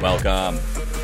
Welcome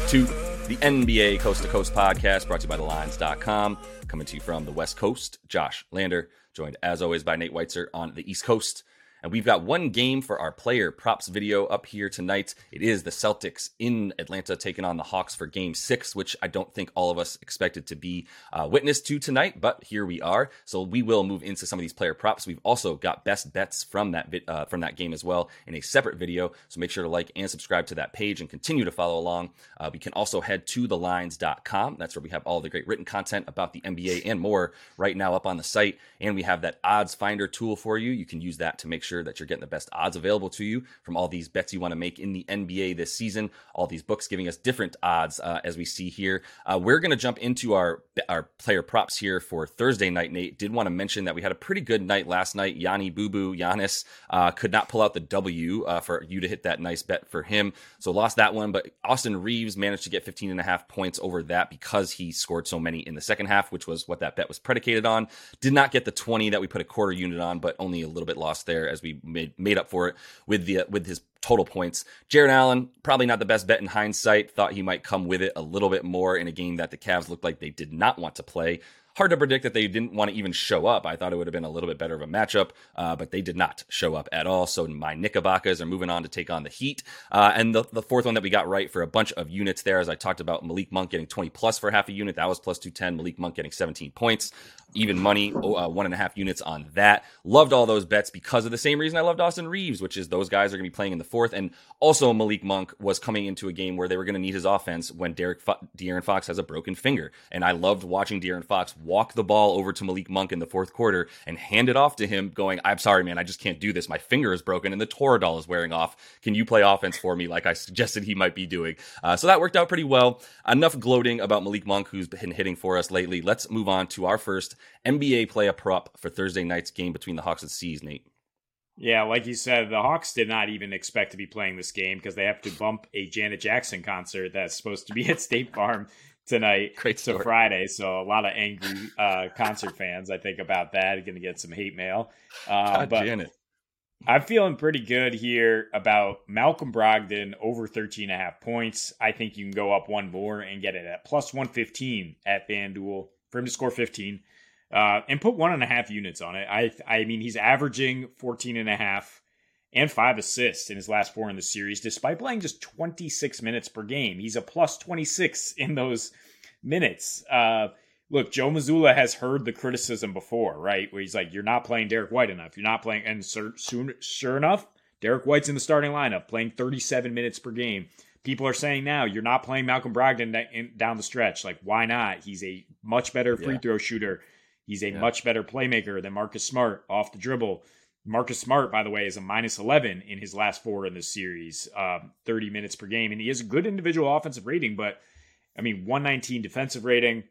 to the NBA Coast to Coast podcast brought to you by TheLines.com. Coming to you from the West Coast, Josh Lander, joined as always by Nate Weitzer on the East Coast. And we've got one game for our player props video up here tonight. It is the Celtics in Atlanta taking on the Hawks for game six, which I don't think all of us expected to be uh, witness to tonight, but here we are. So we will move into some of these player props. We've also got best bets from that uh, from that game as well in a separate video. So make sure to like and subscribe to that page and continue to follow along. Uh, we can also head to thelines.com. That's where we have all the great written content about the NBA and more right now up on the site. And we have that odds finder tool for you. You can use that to make sure sure that you're getting the best odds available to you from all these bets you want to make in the NBA this season. All these books giving us different odds uh, as we see here. Uh, we're going to jump into our our player props here for Thursday night. Nate did want to mention that we had a pretty good night last night. Yanni Boo Boo Giannis uh, could not pull out the W uh, for you to hit that nice bet for him, so lost that one. But Austin Reaves managed to get 15 and a half points over that because he scored so many in the second half, which was what that bet was predicated on. Did not get the 20 that we put a quarter unit on, but only a little bit lost there as we made made up for it with the with his total points. Jarrett Allen, probably not the best bet in hindsight. Thought he might come with it a little bit more in a game that the Cavs looked like they did not want to play hard to predict that they didn't want to even show up. I thought it would have been a little bit better of a matchup, uh, but they did not show up at all. So my Knickerbockers are moving on to take on the Heat. Uh, and the, the fourth one that we got right for a bunch of units there, as I talked about Malik Monk getting 20 plus for half a unit. That was plus 210. Malik Monk getting 17 points even money, oh, uh, one and a half units on that. Loved all those bets because of the same reason I loved Austin Reaves, which is those guys are going to be playing in the fourth. And also, Malik Monk was coming into a game where they were going to need his offense when Derek Fo- De'Aaron Fox has a broken finger. And I loved watching De'Aaron Fox walk the ball over to Malik Monk in the fourth quarter and hand it off to him, going, I'm sorry, man, I just can't do this. My finger is broken and the Toradol is wearing off. Can you play offense for me like I suggested he might be doing? Uh, so that worked out pretty well. Enough gloating about Malik Monk, who's been hitting for us lately. Let's move on to our first NBA play a prop for Thursday night's game between the Hawks and C's, Nate. Yeah, like you said, the Hawks did not even expect to be playing this game because they have to bump a Janet Jackson concert that's supposed to be at State Farm tonight Great to Friday. So a lot of angry uh, concert fans, I think, about that. Going to get some hate mail. Uh, but Janet. I'm feeling pretty good here about Malcolm Brogdon over 13 and a half points. I think you can go up one more and get it at plus 115 at FanDuel for him to score 15 uh, and put one and a half units on it. I I mean he's averaging 14 and a half and five assists in his last four in the series, despite playing just 26 minutes per game. He's a plus 26 in those minutes. Uh, look, Joe Mazzulla has heard the criticism before, right? Where he's like, "You're not playing Derrick White enough. You're not playing." And soon, sure enough, Derrick White's in the starting lineup, playing 37 minutes per game. People are saying now you're not playing Malcolm Brogdon down the stretch. Like, why not? He's a much better free yeah. throw shooter He's a yeah. much better playmaker than Marcus Smart off the dribble. Marcus Smart, by the way, is a minus 11 in his last four in this series, um, 30 minutes per game. And he has a good individual offensive rating, but I mean, 119 defensive rating.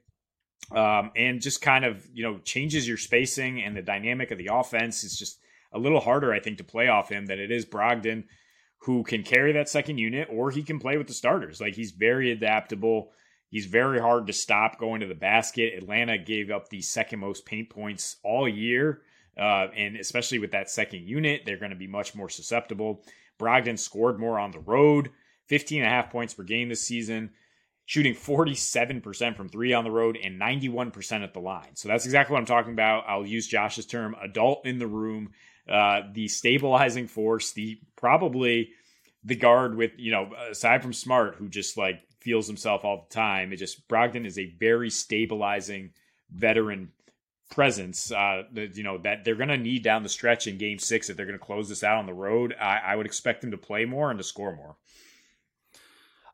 Um, and just kind of, you know, changes your spacing and the dynamic of the offense. is just a little harder, I think, to play off him than it is Brogdon, who can carry that second unit or he can play with the starters. Like he's very adaptable. He's very hard to stop going to the basket. Atlanta gave up the second most paint points all year. Uh, and especially with that second unit, they're going to be much more susceptible. Brogdon scored more on the road, 15 and a half points per game this season, shooting 47% from three on the road and 91% at the line. So that's exactly what I'm talking about. I'll use Josh's term, adult in the room, uh, the stabilizing force, the probably the guard with, you know, aside from Smart, who just like feels himself all the time. It just Brogdon is a very stabilizing veteran presence. Uh, that you know that they're going to need down the stretch in Game Six if they're going to close this out on the road. I, I, would expect him to play more and to score more.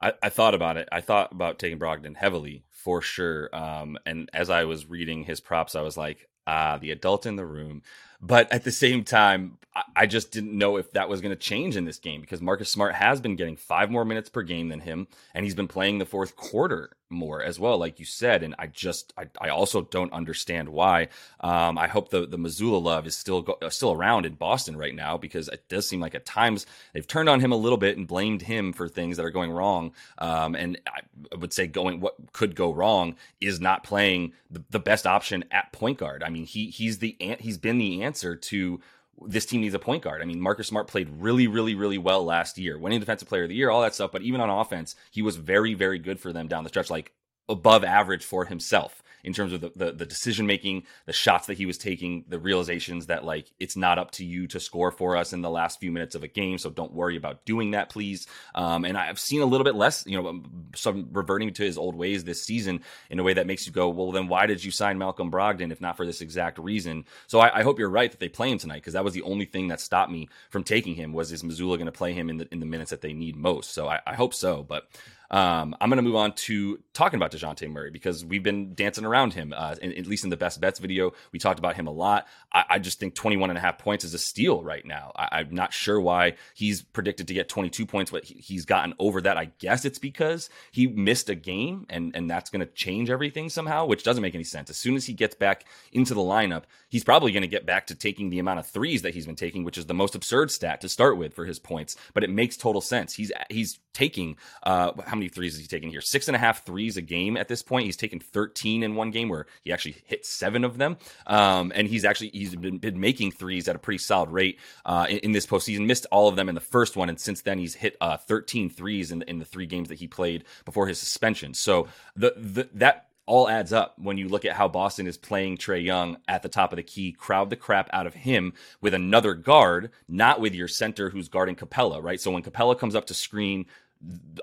I, I thought about it. I thought about taking Brogdon heavily for sure. Um, and as I was reading his props, I was like, ah, the adult in the room. But at the same time, I just didn't know if that was going to change in this game because Marcus Smart has been getting five more minutes per game than him, and he's been playing the fourth quarter more as well, like you said. And I just, I, I also don't understand why. Um, I hope the the Mazzulla love is still go, uh, still around in Boston right now because it does seem like at times they've turned on him a little bit and blamed him for things that are going wrong. Um, and I would say going what could go wrong is not playing the, the best option at point guard. I mean, he he's the he's been the answer to this team needs a point guard. I mean, Marcus Smart played really, really, really well last year, winning Defensive Player of the Year, all that stuff. But even on offense, he was very, very good for them down the stretch, like above average for himself in terms of the, the, the decision making, the shots that he was taking, the realizations that like it's not up to you to score for us in the last few minutes of a game. So don't worry about doing that, please. Um, and I've seen a little bit less, you know, some reverting to his old ways this season in a way that makes you go, well, then why did you sign Malcolm Brogdon if not for this exact reason? So I, I hope you're right that they play him tonight because that was the only thing that stopped me from taking him was is Mazzulla going to play him in the in the minutes that they need most. So I, I hope so, but um, I'm going to move on to talking about DeJounte Murray because we've been dancing around him, uh, in, at least in the best bets video. We talked about him a lot. I, I just think 21 and a half points is a steal right now. I, am not sure why he's predicted to get 22 points, but he, he's gotten over that. I guess it's because he missed a game and, and that's going to change everything somehow, which doesn't make any sense. As soon as he gets back into the lineup, he's probably going to get back to taking the amount of threes that he's been taking, which is the most absurd stat to start with for his points, but it makes total sense. He's, he's taking, uh, how many threes is he taking here? Six and a half threes a game at this point. He's taken 13 in one game where he actually hit seven of them. Um, and he's actually, he's been, been, making threes at a pretty solid rate, uh, in, in, this postseason. Missed all of them in the first one. And since then, he's hit, uh, 13 threes in, in the three games that he played before his suspension. So the, the, that, all adds up when you look at how Boston is playing Trae Young at the top of the key, crowd the crap out of him with another guard, not with your center who's guarding Capela, right? So when Capela comes up to screen,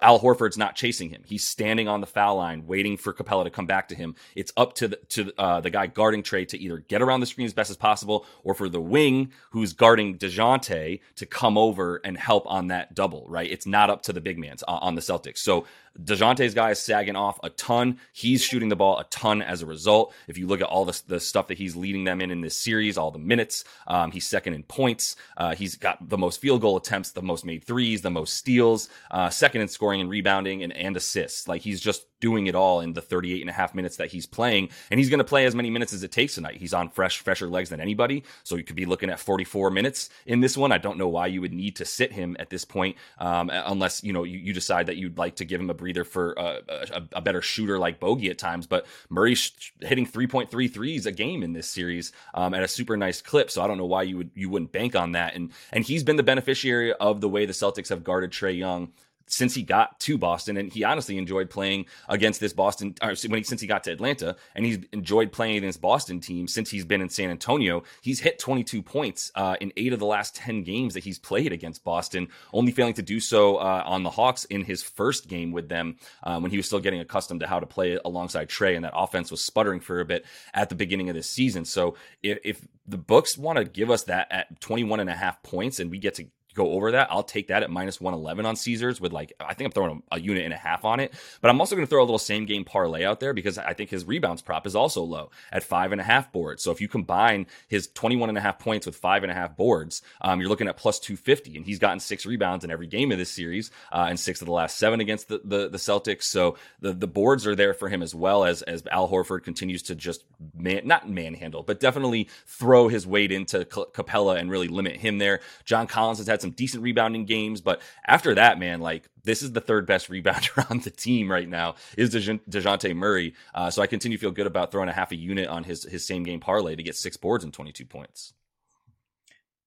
Al Horford's not chasing him. He's standing on the foul line, waiting for Capela to come back to him. It's up to the, to uh, the guy guarding Trae to either get around the screen as best as possible, or for the wing who's guarding Dejounte to come over and help on that double. Right? It's not up to the big man's uh, on the Celtics. So DeJounte's guy is sagging off a ton. He's shooting the ball a ton as a result. If you look at all the, the stuff that he's leading them in in this series, all the minutes, um, he's second in points. Uh, he's got the most field goal attempts, the most made threes, the most steals, uh, second in scoring and rebounding and, and assists. Like he's just doing it all in the 38 and a half minutes that he's playing. And he's going to play as many minutes as it takes tonight. He's on fresh, fresher legs than anybody. So you could be looking at 44 minutes in this one. I don't know why you would need to sit him at this point, um, unless, you know, you, you, decide that you'd like to give him a breather for a, a, a better shooter like Bogey at times. But Murray's hitting 3.3 threes a game in this series um, at a super nice clip. So I don't know why you would, you wouldn't bank on that. And, and he's been the beneficiary of the way the Celtics have guarded Trae Young since he got to Boston, and he honestly enjoyed playing against this Boston when he, since he got to Atlanta, and he's enjoyed playing against Boston team since he's been in San Antonio. He's hit 22 points uh, in eight of the last 10 games that he's played against Boston, only failing to do so uh, on the Hawks in his first game with them uh, when he was still getting accustomed to how to play alongside Trae, and that offense was sputtering for a bit at the beginning of this season. So if, if the books want to give us that at 21 and a half points, and we get to go over that, I'll take that at minus 111 on Caesars with like, I think I'm throwing a, a unit and a half on it. But I'm also going to throw a little same game parlay out there because I think his rebounds prop is also low at five and a half boards. So if you combine his 21 and a half points with five and a half boards, um, you're looking at plus 250. And he's gotten six rebounds in every game of this series uh, and six of the last seven against the, the, the, Celtics. So the, the boards are there for him as well as, as Al Horford continues to just man, not manhandle, but definitely throw his weight into Capela and really limit him there. John Collins has had some decent rebounding games, but after that, man, like this is the third best rebounder on the team right now is Dejounte Murray. Uh, so I continue to feel good about throwing a half a unit on his his same game parlay to get six boards and 22 points.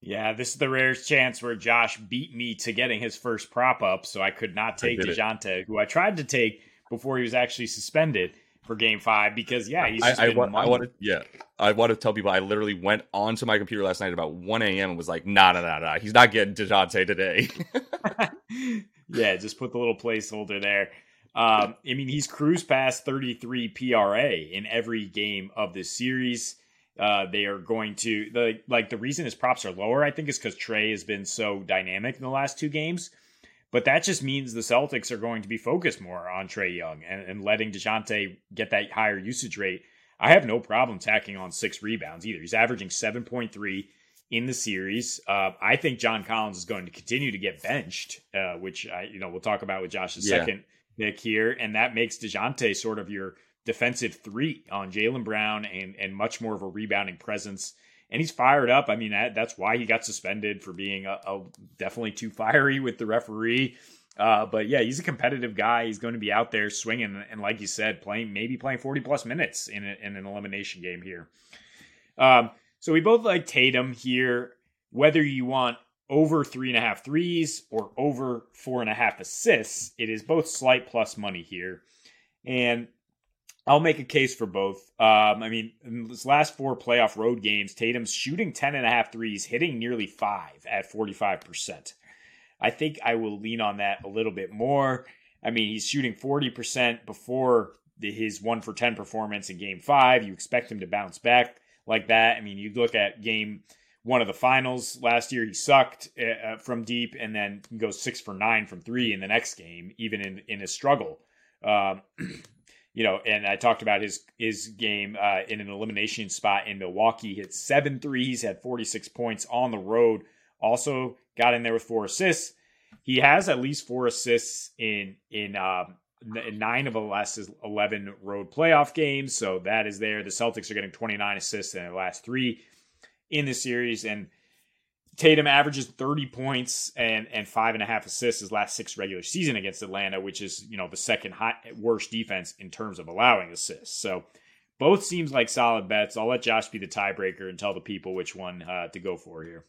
Yeah, this is the rarest chance where Josh beat me to getting his first prop up, so I could not take Dejounte, who I tried to take before he was actually suspended for game five because yeah he's I, I, want, I want to yeah I want to tell people I literally went onto my computer last night about 1 a.m. and was like nah nah nah nah he's not getting Dejounte today. Yeah just put the little placeholder there. Um, I mean he's cruised past 33 PRA in every game of this series. Uh, they are going to the like the reason his props are lower I think is because Trae has been so dynamic in the last two games but that just means the Celtics are going to be focused more on Trae Young and, and letting DeJounte get that higher usage rate. I have no problem tacking on six rebounds either. He's averaging 7.3 in the series. Uh, I think John Collins is going to continue to get benched, uh, which I, you know we'll talk about with Josh's yeah. second pick here, and that makes Dejounte sort of your defensive three on Jaylen Brown and and much more of a rebounding presence and he's fired up. I mean, that, that's why he got suspended for being a, a definitely too fiery with the referee. Uh, but yeah, he's a competitive guy. He's going to be out there swinging, and like you said, playing maybe playing forty plus minutes in, a, in an elimination game here. Um, so we both like Tatum here. whether you want over three and a half threes or over four and a half assists, it is both slight plus money here. And I'll make a case for both. Um, I mean, in this last four playoff road games, Tatum's shooting 10 and a half threes, hitting nearly five at 45%. I think I will lean on that a little bit more. I mean, he's shooting 40% before the, his one for 10 performance in game five. You expect him to bounce back like that. I mean, you look at game one of the finals last year, he sucked uh, uh from deep and then goes six for nine from three in the next game, even in, in his struggle. Um, you know, and I talked about his his game uh, in an elimination spot in Milwaukee. Hit seven threes, had 46 points on the road. Also got in there with four assists. He has at least four assists in in, um, in nine of the last 11 road playoff games. So that is there. The Celtics are getting 29 assists in the last three in the series, and Tatum averages 30 points and, and five and a half assists his last six regular season against Atlanta, which is, you know, the second high, worst defense in terms of allowing assists. So both seems like solid bets. I'll let Josh be the tiebreaker and tell the people which one uh, to go for here.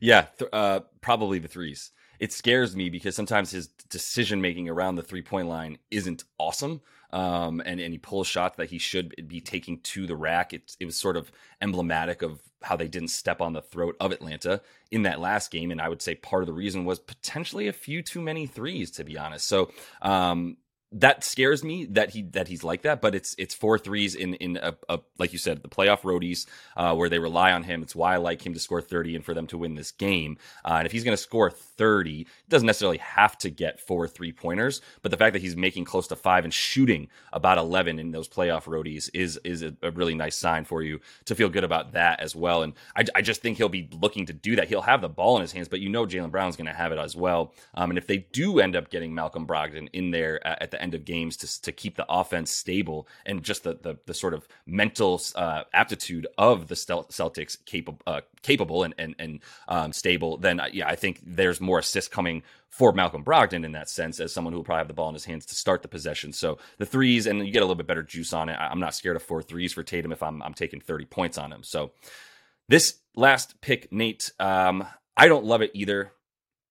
Yeah, th- uh, probably the threes. It scares me because sometimes his decision making around the three point line isn't awesome um, and and he pulls shots that he should be taking to the rack. It it was sort of emblematic of how they didn't step on the throat of Atlanta in that last game, and I would say part of the reason was potentially a few too many threes, to be honest. So um, that scares me that he that he's like that. But it's it's four threes in in a, a like you said the playoff roadies uh, where they rely on him. It's why I like him to score thirty and for them to win this game. Uh, and if he's going to score thirty, he doesn't necessarily have to get four three pointers. But the fact that he's making close to five and shooting about eleven in those playoff roadies is is a, a really nice sign for you to feel good about that as well. And I, I just think he'll be looking to do that. He'll have the ball in his hands, but you know Jaylen Brown's going to have it as well. Um, and if they do end up getting Malcolm Brogdon in there at, at the end of games to, to keep the offense stable and just the the, the sort of mental uh, aptitude of the Celtics capable uh, capable and and, and um, stable, then uh, yeah, I think there's more assists coming for Malcolm Brogdon in that sense as someone who will probably have the ball in his hands to start the possession. So the threes and you get a little bit better juice on it. I'm not scared of four threes for Tatum if I'm I'm taking 30 points on him. So this last pick, Nate, um, I don't love it either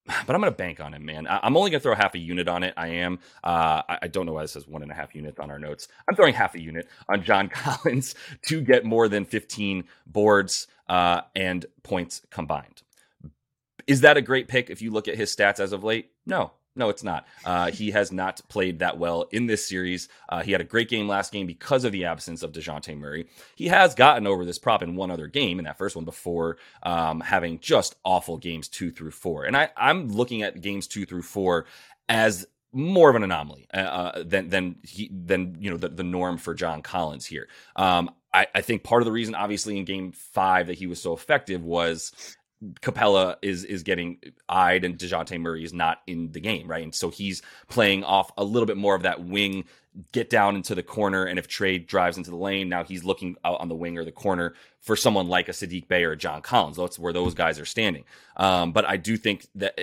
but I'm going to bank on him, man. I, am only going to throw half a unit on it. I am. Uh, I, I, don't know why this says one and a half units on our notes. I'm throwing half a unit on John Collins to get more than 15 boards uh, and points combined. Is that a great pick if you look at his stats as of late? No, no, it's not. Uh, he has not played that well in this series. Uh, he had a great game last game because of the absence of DeJounte Murray. He has gotten over this prop in one other game, in that first one, before um, having just awful games two through four. And I, I'm looking at games two through four as more of an anomaly uh, uh than than he than you know the, the norm for John Collins here. Um, I, I, think part of the reason, obviously, in Game Five that he was so effective was Capela is is getting eyed and Dejounte Murray is not in the game, right? And so he's playing off a little bit more of that wing get down into the corner. And if Trae drives into the lane, now he's looking out on the wing or the corner for someone like a Saddiq Bey or John Collins. That's where those guys are standing. Um, but I do think that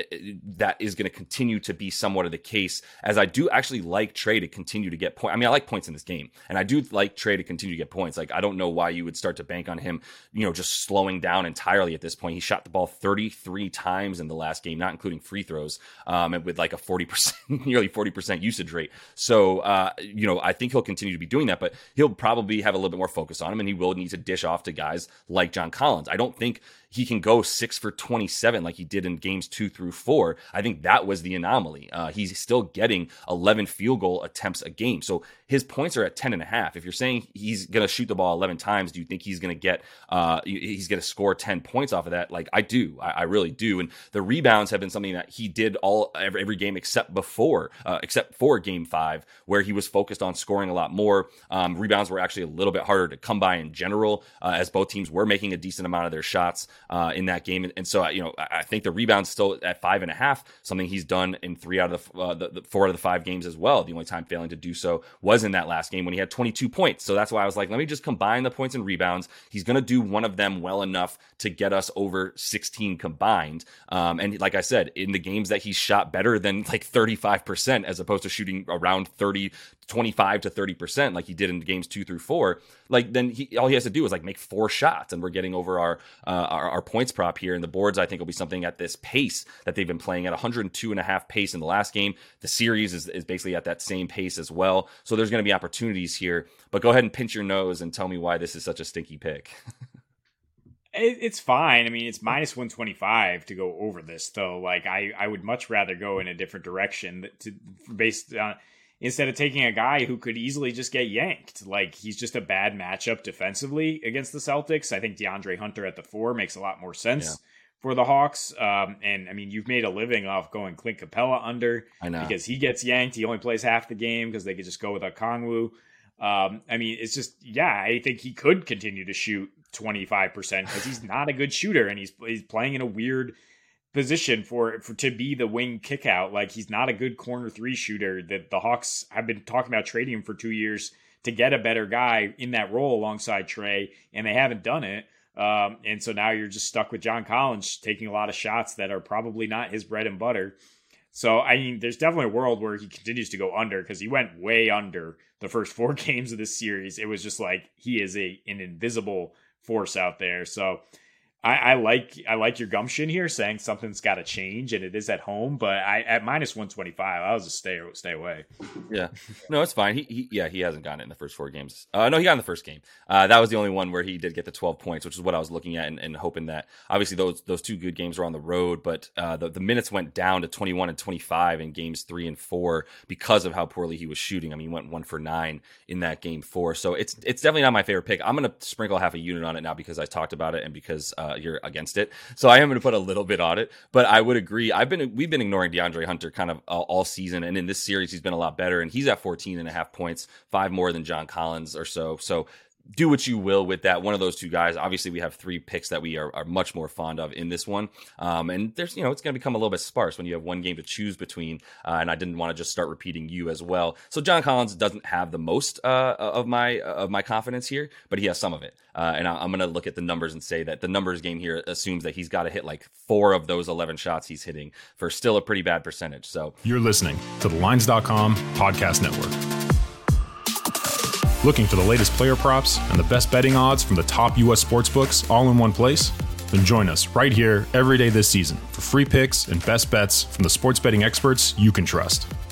that is going to continue to be somewhat of the case, as I do actually like Trae to continue to get points. I mean, I like points in this game, and I do like Trae to continue to get points. Like, I don't know why you would start to bank on him, you know, just slowing down entirely at this point. He shot the ball 33 times in the last game, not including free throws, um, and with like a 40%, nearly 40% usage rate. So, uh, you know, I think he'll continue to be doing that, but he'll probably have a little bit more focus on him, and he will need to dish off to guys like John Collins. I don't think he can go six for 27 like he did in games two through four. I think that was the anomaly. Uh, he's still getting 11 field goal attempts a game. So his points are at 10 and a half. If you're saying he's going to shoot the ball 11 times, do you think he's going to get, uh, he's going to score 10 points off of that? Like I do. I, I, really do. And the rebounds have been something that he did all every, every game except before, uh, except for game five, where he was focused on scoring a lot more. Um, rebounds were actually a little bit harder to come by in general, uh, as both teams were making a decent amount of their shots uh, in that game. And, and, so, you know, I think the rebound's still at five and a half, something he's done in three out of the, uh, the, the, four out of the five games as well. The only time failing to do so was in that last game when he had 22 points. So that's why I was like, let me just combine the points and rebounds. He's going to do one of them well enough to get us over 16 combined. Um, and like I said, in the games that he shot better than like 35% as opposed to shooting around 30 25 to 30% like he did in games two through four, like then he, all he has to do is like make four shots and we're getting over our, uh, our, our, points prop here. And the boards, I think, will be something at this pace that they've been playing at 102 and a half pace in the last game. The series is, is basically at that same pace as well. So there's going to be opportunities here. But go ahead and pinch your nose and tell me why this is such a stinky pick. it's fine. I mean, it's minus 125 to go over this, though. Like, I, I would much rather go in a different direction to based on instead of taking a guy who could easily just get yanked. Like he's just a bad matchup defensively against the Celtics. I think DeAndre Hunter at the four makes a lot more sense. Yeah. For the Hawks, um, and I mean, you've made a living off going Clint Capela under because he gets yanked. He only plays half the game because they could just go with Okongwu. Um, I mean, it's just yeah, I think he could continue to shoot 25% because he's not a good shooter and he's he's playing in a weird position for for to be the wing kickout. Like he's not a good corner three shooter. That the Hawks have been talking about trading him for two years to get a better guy in that role alongside Trae, and they haven't done it. Um, and so now you're just stuck with John Collins taking a lot of shots that are probably not his bread and butter. So I mean, there's definitely a world where he continues to go under because he went way under the first four games of this series. It was just like he is a an invisible force out there. So I, I, like I like your gumption here, saying something's got to change, and it is at home. But I at minus one twenty five, I was just stay stay away. Yeah, no, it's fine. He, he yeah he hasn't gotten it in the first four games. Uh, no, he got in the first game. Uh, that was the only one where he did get the twelve points, which is what I was looking at and, and hoping that obviously those those two good games were on the road, but uh, the the minutes went down to twenty one and twenty five in games three and four because of how poorly he was shooting. I mean, he went one for nine in that game four, so it's it's definitely not my favorite pick. I'm gonna sprinkle half a unit on it now because I talked about it and because uh, you're against it. So I am going to put a little bit on it, but I would agree. I've been we've been ignoring DeAndre Hunter kind of all, all season, and in this series he's been a lot better, and he's at 14 and a half points, five more than John Collins or so. So do what you will with that. One of those two guys. Obviously, we have three picks that we are, are much more fond of in this one. Um, and there's, you know, it's going to become a little bit sparse when you have one game to choose between. Uh, and I didn't want to just start repeating you as well. So John Collins doesn't have the most uh, of my of my confidence here, but he has some of it. Uh, and I, am going to look at the numbers and say that the numbers game here assumes that he's got to hit like four of those 11 shots he's hitting for still a pretty bad percentage. So you're listening to the Lines.com podcast network. Looking for the latest player props and the best betting odds from the top U.S. sportsbooks all in one place? Then join us right here every day this season for free picks and best bets from the sports betting experts you can trust.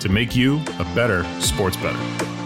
to make you a better sports bettor.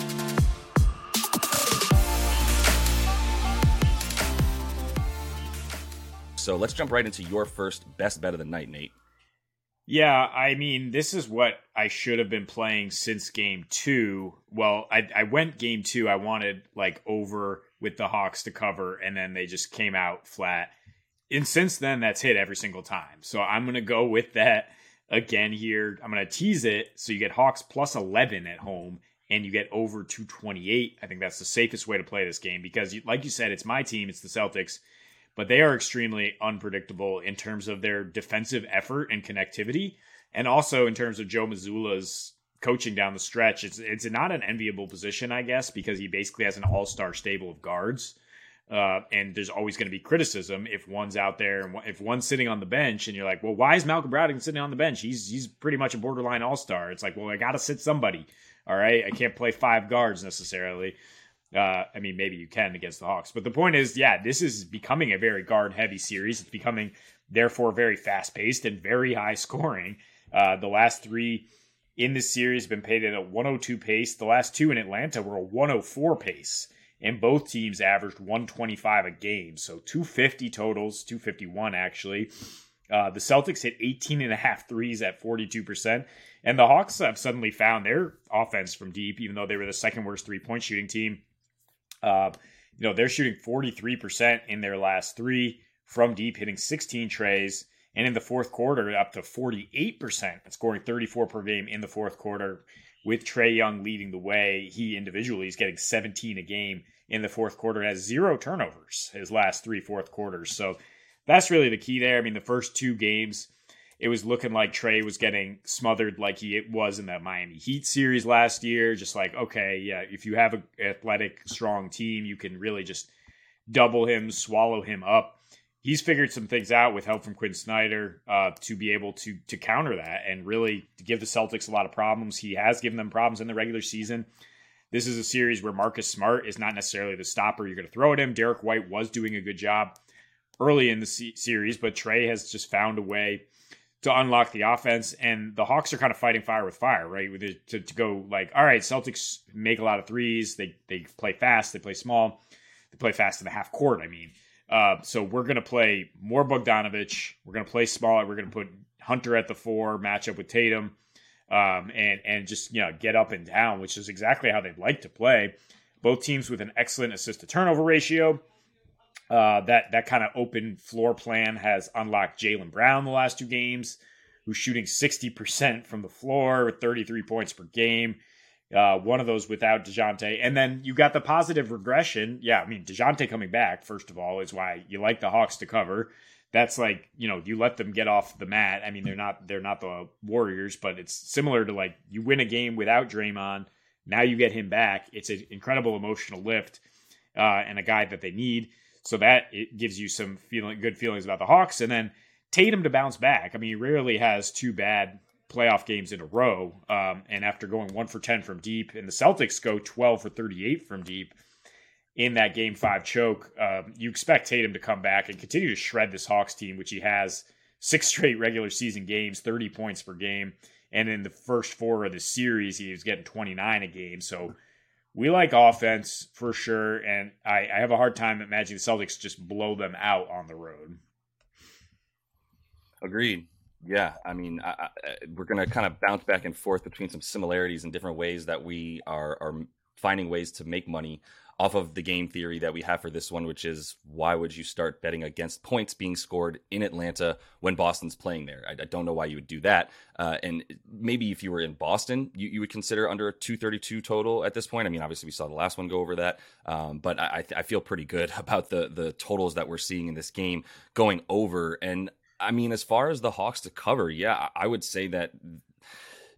So let's jump right into your first best bet of the night, Nate. Yeah, I mean, this is what I should have been playing since game two. Well, I, I went game two. I wanted like over with the Hawks to cover, and then they just came out flat. And since then, that's hit every single time. So I'm going to go with that again here. I'm going to tease it. So you get Hawks plus 11 at home and you get over 228. I think that's the safest way to play this game because, like you said, it's my team, it's the Celtics but they are extremely unpredictable in terms of their defensive effort and connectivity, and also in terms of Joe Mazzulla's coaching down the stretch. It's it's not an enviable position, I guess, because he basically has an all star stable of guards. Uh, and there's always going to be criticism if one's out there and if one's sitting on the bench and you're like, well, why is Malcolm Brogdon sitting on the bench? He's he's pretty much a borderline all star. It's like, well, I got to sit somebody. All right, I can't play five guards necessarily. Uh, I mean, maybe you can against the Hawks, but the point is, yeah, this is becoming a very guard heavy series. It's becoming therefore very fast paced and very high scoring. Uh, the last three in this series have been paid at a 102 pace. The last two in Atlanta were a 104 pace and both teams averaged 125 a game. So 250 totals, 251 actually. Uh, the Celtics hit 18 and a half threes at 42%. And the Hawks have suddenly found their offense from deep, even though they were the second worst three point shooting team. Uh, you know, they're shooting 43% in their last three from deep, hitting 16 trays. And in the fourth quarter, up to 48%, scoring 34 per game in the fourth quarter with Trae Young leading the way, he individually is getting 17 a game in the fourth quarter, has zero turnovers his last three fourth quarters. So that's really the key there. I mean, the first two games, it was looking like Trae was getting smothered like he was in that Miami Heat series last year. Just like, okay, yeah, if you have an athletic, strong team, you can really just double him, swallow him up he's figured some things out with help from Quin Snyder uh, to be able to to counter that and really give the Celtics a lot of problems. He has given them problems in the regular season. This is a series where Marcus Smart is not necessarily the stopper you're going to throw at him. Derrick White was doing a good job early in the series, but Trae has just found a way to unlock the offense. And the Hawks are kind of fighting fire with fire, right? To, to go like, all right, Celtics make a lot of threes. They they play fast. They play small. They play fast in the half court. I mean, uh, so we're to play more Bogdanovic. We're to play smaller. We're to put Hunter at the four, match up with Tatum, um, and and just you know get up and down, which is exactly how they'd like to play. Both teams with an excellent assist to turnover ratio. Uh, that that kind of open floor plan has unlocked Jaylen Brown the last two games, who's shooting 60% from the floor with 33 points per game. Uh, one of those without DeJounte. And then you got the positive regression. Yeah, I mean, DeJounte coming back, first of all, is why you like the Hawks to cover. That's like, you know, you let them get off the mat. I mean, they're not they're not the Warriors, but it's similar to like you win a game without Draymond. Now you get him back. It's an incredible emotional lift uh, and a guy that they need. So that it gives you some feeling good feelings about the Hawks. And then Tatum to bounce back. I mean, he rarely has two bad playoff games in a row. Um, and after going one for 10 from deep, and the Celtics go 12 for 38 from deep in that game five choke, um, you expect Tatum to come back and continue to shred this Hawks team, which he has six straight regular season games, 30 points per game. And in the first four of the series, he was getting 29 a game. So we like offense for sure. And I, I have a hard time imagining the Celtics just blow them out on the road. Agreed. Yeah, I mean, I, I, we're going to kind of bounce back and forth between some similarities and different ways that we are are finding ways to make money off of the game theory that we have for this one, which is why would you start betting against points being scored in Atlanta when Boston's playing there? I, I don't know why you would do that. Uh, and maybe if you were in Boston, you, you would consider under a 232 total at this point. I mean, obviously we saw the last one go over that, um, but I, I feel pretty good about the the totals that we're seeing in this game going over. And I mean, as far as the Hawks to cover, yeah, I would say that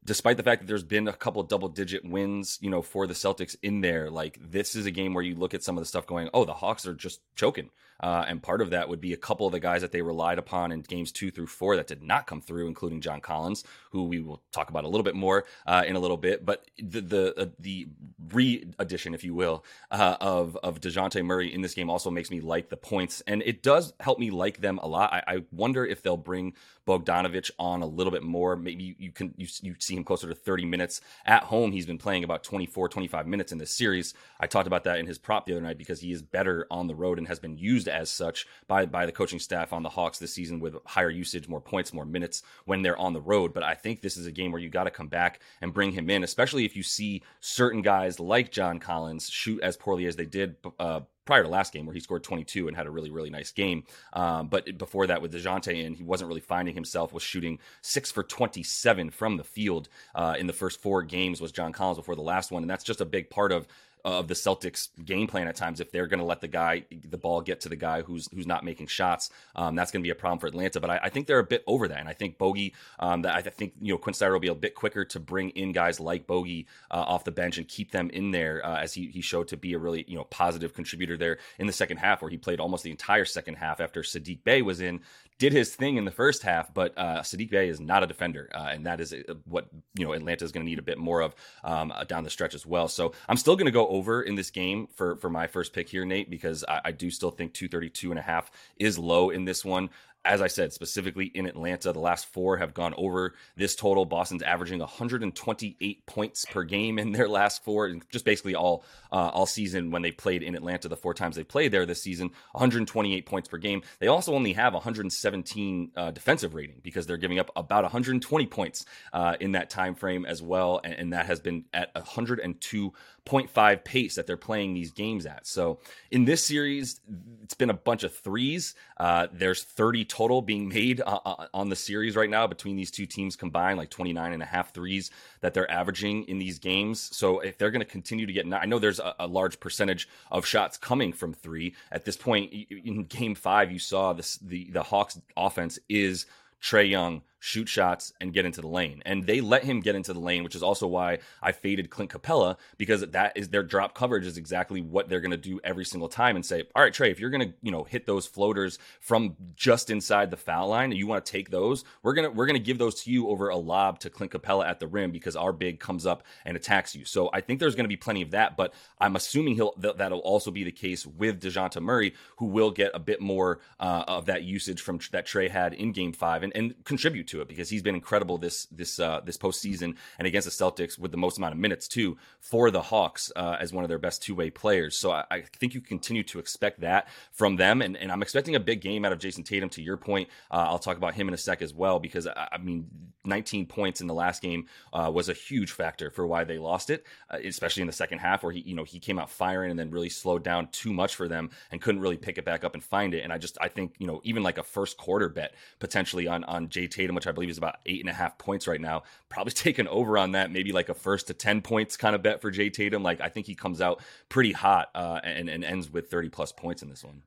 despite the fact that there's been a couple double digit wins, you know, for the Celtics in there, like this is a game where you look at some of the stuff going, oh, the Hawks are just choking. Uh, and part of that would be a couple of the guys that they relied upon in games two through four that did not come through, including John Collins, who we will talk about a little bit more uh, in a little bit. But the the uh, the re-addition, if you will, uh, of of Dejounte Murray in this game also makes me like the points, and it does help me like them a lot. I, I wonder if they'll bring Bogdanovic on a little bit more. Maybe you, you can you, you see him closer to 30 minutes at home. He's been playing about 24, 25 minutes in this series. I talked about that in his prop the other night because he is better on the road and has been used as such by by the coaching staff on the Hawks this season with higher usage, more points, more minutes when they're on the road. But I think this is a game where you got to come back and bring him in, especially if you see certain guys like John Collins shoot as poorly as they did uh, prior to last game where he scored 22 and had a really, really nice game. Um, but before that, with DeJounte in, he wasn't really finding himself, was shooting six for 27 from the field uh, in the first four games was John Collins before the last one. And that's just a big part of of the Celtics game plan at times if they're going to let the guy the ball get to the guy who's who's not making shots. Um, that's going to be a problem for Atlanta. But I, I, think they're a bit over that, and I think Bogey. Um, that I think you know Quin Snyder will be a bit quicker to bring in guys like Bogey uh, off the bench and keep them in there uh, as he he showed to be a really you know positive contributor there in the second half where he played almost the entire second half after Saddiq Bey was in did his thing in the first half, but uh, Saddiq Bey is not a defender, uh, and that is uh, what you know Atlanta is going to need a bit more of um, uh, down the stretch as well. So I'm still going to go over in this game for for my first pick here, Nate, because I, I do still think 232 and a half is low in this one as I said, specifically in Atlanta, the last four have gone over this total. Boston's averaging 128 points per game in their last four, and just basically all uh, all season when they played in Atlanta. The four times they played there this season, 128 points per game. They also only have 117 uh, defensive rating because they're giving up about 120 points uh, in that time frame as well, and, and that has been at 102.5 pace that they're playing these games at. So in this series, it's been a bunch of threes. Uh, there's 30 total being made uh, uh, on the series right now between these two teams combined, like 29 and a half threes that they're averaging in these games. So if they're going to continue to get, I know there's a, a, large percentage of shots coming from three at this point in game five. You saw this, the, the Hawks offense is Trae Young, shoot shots, and get into the lane. And they let him get into the lane, which is also why I faded Clint Capela because that is their drop coverage is exactly what they're going to do every single time and say, all right, Trae, if you're going to you know hit those floaters from just inside the foul line and you want to take those, we're gonna we're gonna give those to you over a lob to Clint Capela at the rim because our big comes up and attacks you. So I think there's going to be plenty of that, but I'm assuming he'll th- that'll also be the case with Dejounte Murray, who will get a bit more uh, of that usage from that Trae had in Game Five and, and contribute to it because he's been incredible this this uh, this postseason and against the Celtics with the most amount of minutes too for the Hawks uh, as one of their best two way players. So I, I, think you continue to expect that from them, and, and I'm expecting a big game out of Jayson Tatum. To your point, uh, I'll talk about him in a sec as well because I, mean, 19 points in the last game uh, was a huge factor for why they lost it, uh, especially in the second half where he you know he came out firing and then really slowed down too much for them and couldn't really pick it back up and find it. And I just I think you know even like a first quarter bet potentially on on Jay Tatum, which I believe is about eight and a half points right now. Probably taking over on that, maybe like a first to 10 points kind of bet for Jay Tatum. Like I think he comes out pretty hot uh, and, and ends with 30 plus points in this one.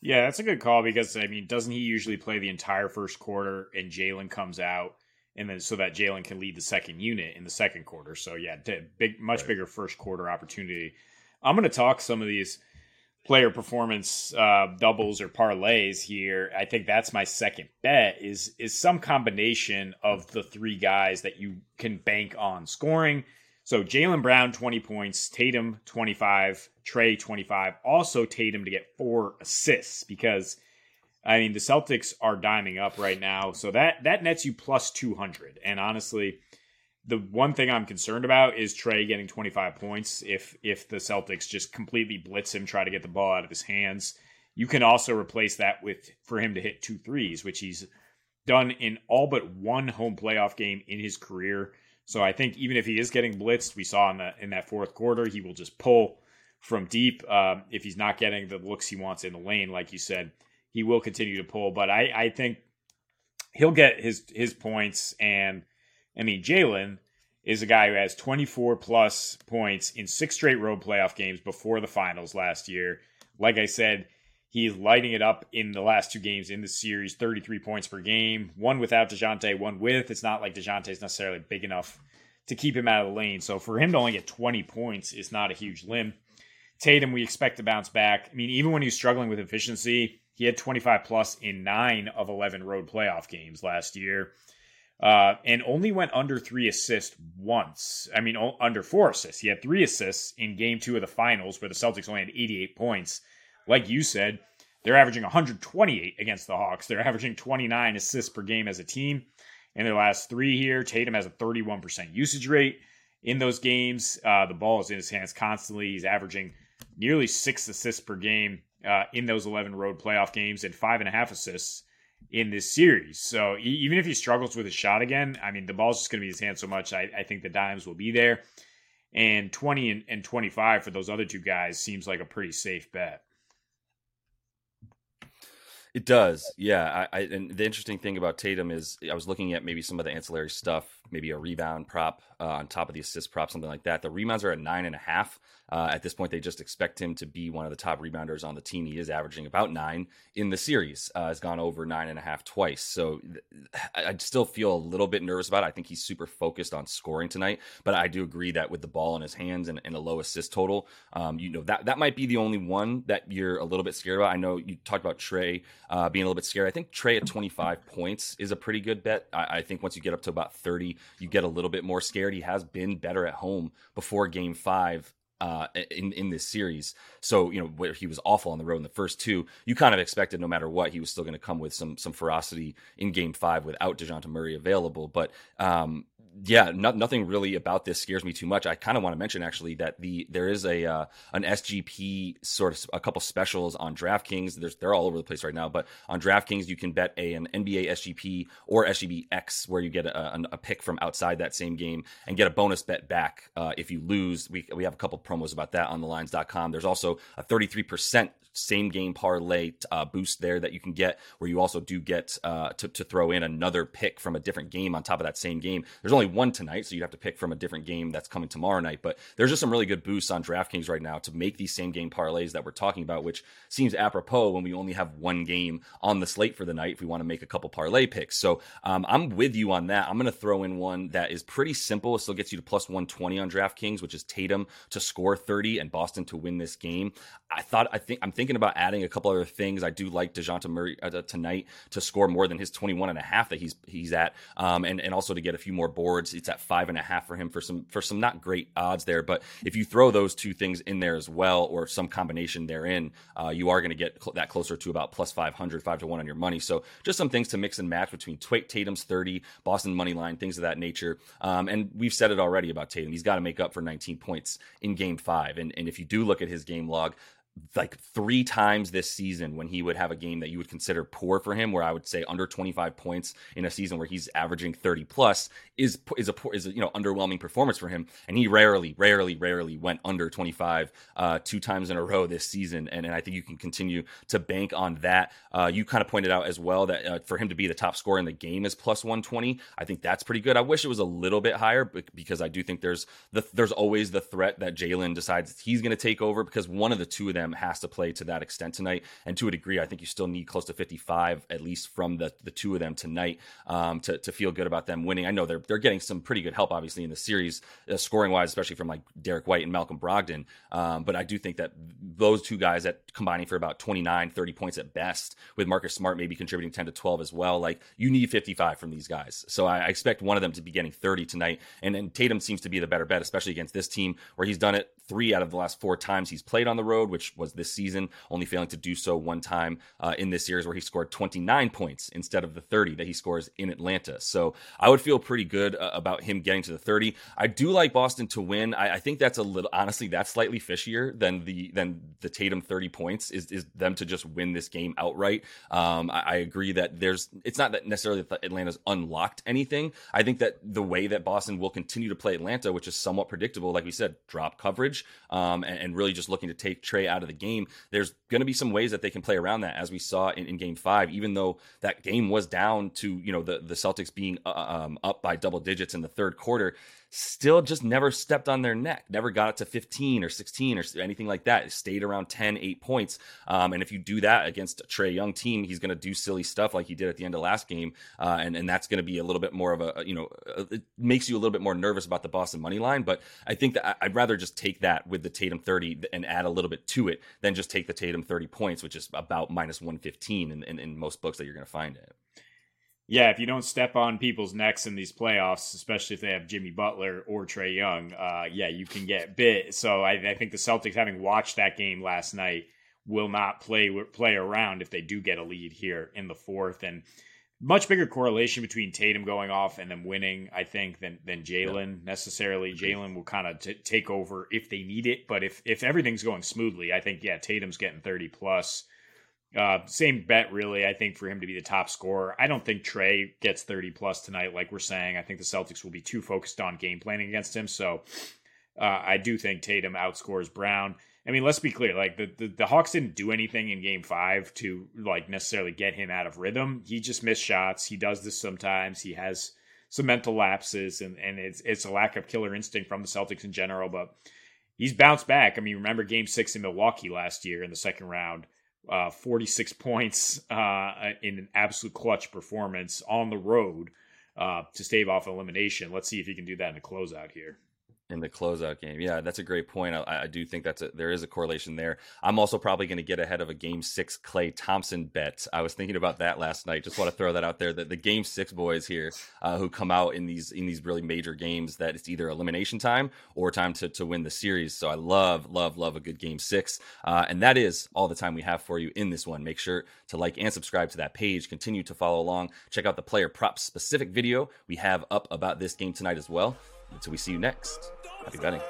Yeah, that's a good call because I mean, doesn't he usually play the entire first quarter and Jaylen comes out and then so that Jaylen can lead the second unit in the second quarter. So yeah, big, much right. bigger first quarter opportunity. I'm going to talk some of these player performance uh, doubles or parlays here. I think that's my second bet is is some combination of the three guys that you can bank on scoring. So Jaylen Brown 20 points, Tatum 25, Trae, 25. Also Tatum to get four assists because I mean the Celtics are diming up right now. So that that nets you plus 200. And honestly, the one thing I'm concerned about is Trae getting 25 points. If if the Celtics just completely blitz him, try to get the ball out of his hands, you can also replace that with for him to hit two threes, which he's done in all but one home playoff game in his career. So I think even if he is getting blitzed, we saw in that in that fourth quarter, he will just pull from deep. Um, if he's not getting the looks he wants in the lane, like you said, he will continue to pull. But I, I think he'll get his his points and I mean, Jaylen is a guy who has 24 plus points in six straight road playoff games before the finals last year. Like I said, he's lighting it up in the last two games in the series 33 points per game, one without DeJounte, one with. It's not like DeJounte is necessarily big enough to keep him out of the lane. So for him to only get 20 points is not a huge limb. Tatum, we expect to bounce back. I mean, even when he's struggling with efficiency, he had 25 plus in nine of 11 road playoff games last year uh, and only went under three assists once. I mean, under four assists. He had three assists in game two of the finals where the Celtics only had 88 points. Like you said, they're averaging 128 against the Hawks. They're averaging 29 assists per game as a team. In their last three here, Tatum has a 31% usage rate in those games. Uh, the ball is in his hands constantly. He's averaging nearly six assists per game uh, in those 11 road playoff games and five and a half assists in this series. So even if he struggles with a shot again, I mean, the ball's just going to be in his hand so much. I, I, think the dimes will be there. And 20 and, and 25 for those other two guys seems like a pretty safe bet. It does, yeah. I, I, and the interesting thing about Tatum is I was looking at maybe some of the ancillary stuff, maybe a rebound prop uh, on top of the assist prop, something like that. The rebounds are at nine and a half. Uh, at this point, they just expect him to be one of the top rebounders on the team. He is averaging about nine in the series. Uh, has gone over nine and a half twice. So I, I still feel a little bit nervous about it. I think he's super focused on scoring tonight, but I do agree that with the ball in his hands and, and a low assist total, um, you know that that might be the only one that you're a little bit scared about. I know you talked about Trae uh, being a little bit scared. I think Trae at 25 points is a pretty good bet. I, I think once you get up to about 30, you get a little bit more scared. He has been better at home before Game Five uh, in in this series. So you know where he was awful on the road in the first two, you kind of expected no matter what he was still going to come with some some ferocity in Game Five without Dejounte Murray available. But um, yeah, no, nothing really about this scares me too much. I kind of want to mention actually that the there is a uh, an SGP sort of a couple specials on DraftKings. There's they're all over the place right now, but on DraftKings you can bet a an NBA SGP or SGPX where you get a, a, pick from outside that same game and get a bonus bet back uh, if you lose. We we have a couple promos about that on the lines.com. There's also a 33% same game parlay uh, boost there that you can get where you also do get uh, to, to throw in another pick from a different game on top of that same game. There's only one tonight, so you'd have to pick from a different game that's coming tomorrow night. But there's just some really good boosts on DraftKings right now to make these same game parlays that we're talking about, which seems apropos when we only have one game on the slate for the night if we want to make a couple parlay picks. So um, I'm with you on that. I'm going to throw in one that is pretty simple. It still gets you to plus 120 on DraftKings, which is Tatum to score 30 and Boston to win this game. I thought I think I'm thinking about adding a couple other things. I do like Dejounte Murray uh, tonight to score more than his 21 and a half that he's he's at, um, and and also to get a few more boards. It's at five and a half for him for some for some not great odds there. But if you throw those two things in there as well, or some combination therein, uh, you are going to get cl- that closer to about plus 500, five to one on your money. So just some things to mix and match between Tatum's 30, Boston money line, things of that nature. Um, and we've said it already about Tatum. He's got to make up for 19 points in Game Five. And and if you do look at his game log, like three times this season when he would have a game that you would consider poor for him, where I would say under 25 points in a season where he's averaging 30 plus is is a is a you know underwhelming performance for him, and he rarely, rarely, rarely went under 25 uh, two times in a row this season, and, and I think you can continue to bank on that. Uh, you kind of pointed out as well that uh, for him to be the top scorer in the game is plus 120. I think that's pretty good. I wish it was a little bit higher because I do think there's the there's always the threat that Jaylen decides he's going to take over because one of the two of them has to play to that extent tonight, and to a degree, I think you still need close to 55 at least from the the two of them tonight um, to to feel good about them winning. I know they're they're getting some pretty good help, obviously, in the series, uh, scoring wise, especially from like Derrick White and Malcolm Brogdon. Um, but I do think that those two guys that combining for about 29, 30 points at best, with Marcus Smart maybe contributing 10 to 12 as well, like you need 55 from these guys. So I, I expect one of them to be getting 30 tonight. And then Tatum seems to be the better bet, especially against this team where he's done it three out of the last four times he's played on the road, which was this season, only failing to do so one time uh, in this series where he scored 29 points instead of the 30 that he scores in Atlanta. So I would feel pretty good uh, about him getting to the 30. I do like Boston to win. I, I, think that's a little honestly that's slightly fishier than the than the Tatum 30 points is is them to just win this game outright. Um, I, I, agree that there's it's not that necessarily that Atlanta's unlocked anything. I think that the way that Boston will continue to play Atlanta, which is somewhat predictable, like we said, drop coverage um, and, and, really just looking to take Trae out of the game. There's going to be some ways that they can play around that, as we saw in, in Game Five. Even though that game was down to you know the the Celtics being uh, um, up by double digits in the third quarter, still just never stepped on their neck, never got it to 15 or 16 or anything like that. It stayed around 10, 8 points. Um, and if you do that against a Trae Young team, he's going to do silly stuff like he did at the end of last game. Uh, and, and that's going to be a little bit more of a, you know, uh, it makes you a little bit more nervous about the Boston money line. But I think that I'd rather just take that with the Tatum 30 and add a little bit to it than just take the Tatum 30 points, which is about minus 115 in, in, in most books that you're going to find it. Yeah, if you don't step on people's necks in these playoffs, especially if they have Jimmy Butler or Trae Young, uh, yeah, you can get bit. So I, I, think the Celtics, having watched that game last night, will not play play around if they do get a lead here in the fourth. And much bigger correlation between Tatum going off and them winning, I think, than than Jaylen necessarily. Jaylen will kind of t- take over if they need it, but if if everything's going smoothly, I think yeah, Tatum's getting thirty plus. Uh, same bet, really. I think for him to be the top scorer. I don't think Trae gets 30 plus tonight, like we're saying. I think the Celtics will be too focused on game planning against him. So uh, I do think Tatum outscores Brown. I mean, let's be clear. Like the, the, the Hawks didn't do anything in Game Five to like necessarily get him out of rhythm. He just missed shots. He does this sometimes. He has some mental lapses, and and it's it's a lack of killer instinct from the Celtics in general. But he's bounced back. I mean, remember Game Six in Milwaukee last year in the second round. Uh, 46 points uh, in an absolute clutch performance on the road uh, to stave off elimination. Let's see if he can do that in a closeout here in the closeout game. Yeah, that's a great point. I, I do think that's a, there is a correlation there. I'm also probably going to get ahead of a Game Six Klay Thompson bet. I was thinking about that last night. Just want to throw that out there. That the Game Six boys here uh, who come out in these in these really major games that it's either elimination time or time to to win the series. So I love love love a good Game Six, uh, and that is all the time we have for you in this one. Make sure to like and subscribe to that page. Continue to follow along. Check out the player props specific video we have up about this game tonight as well. Until we see you next. Happy betting.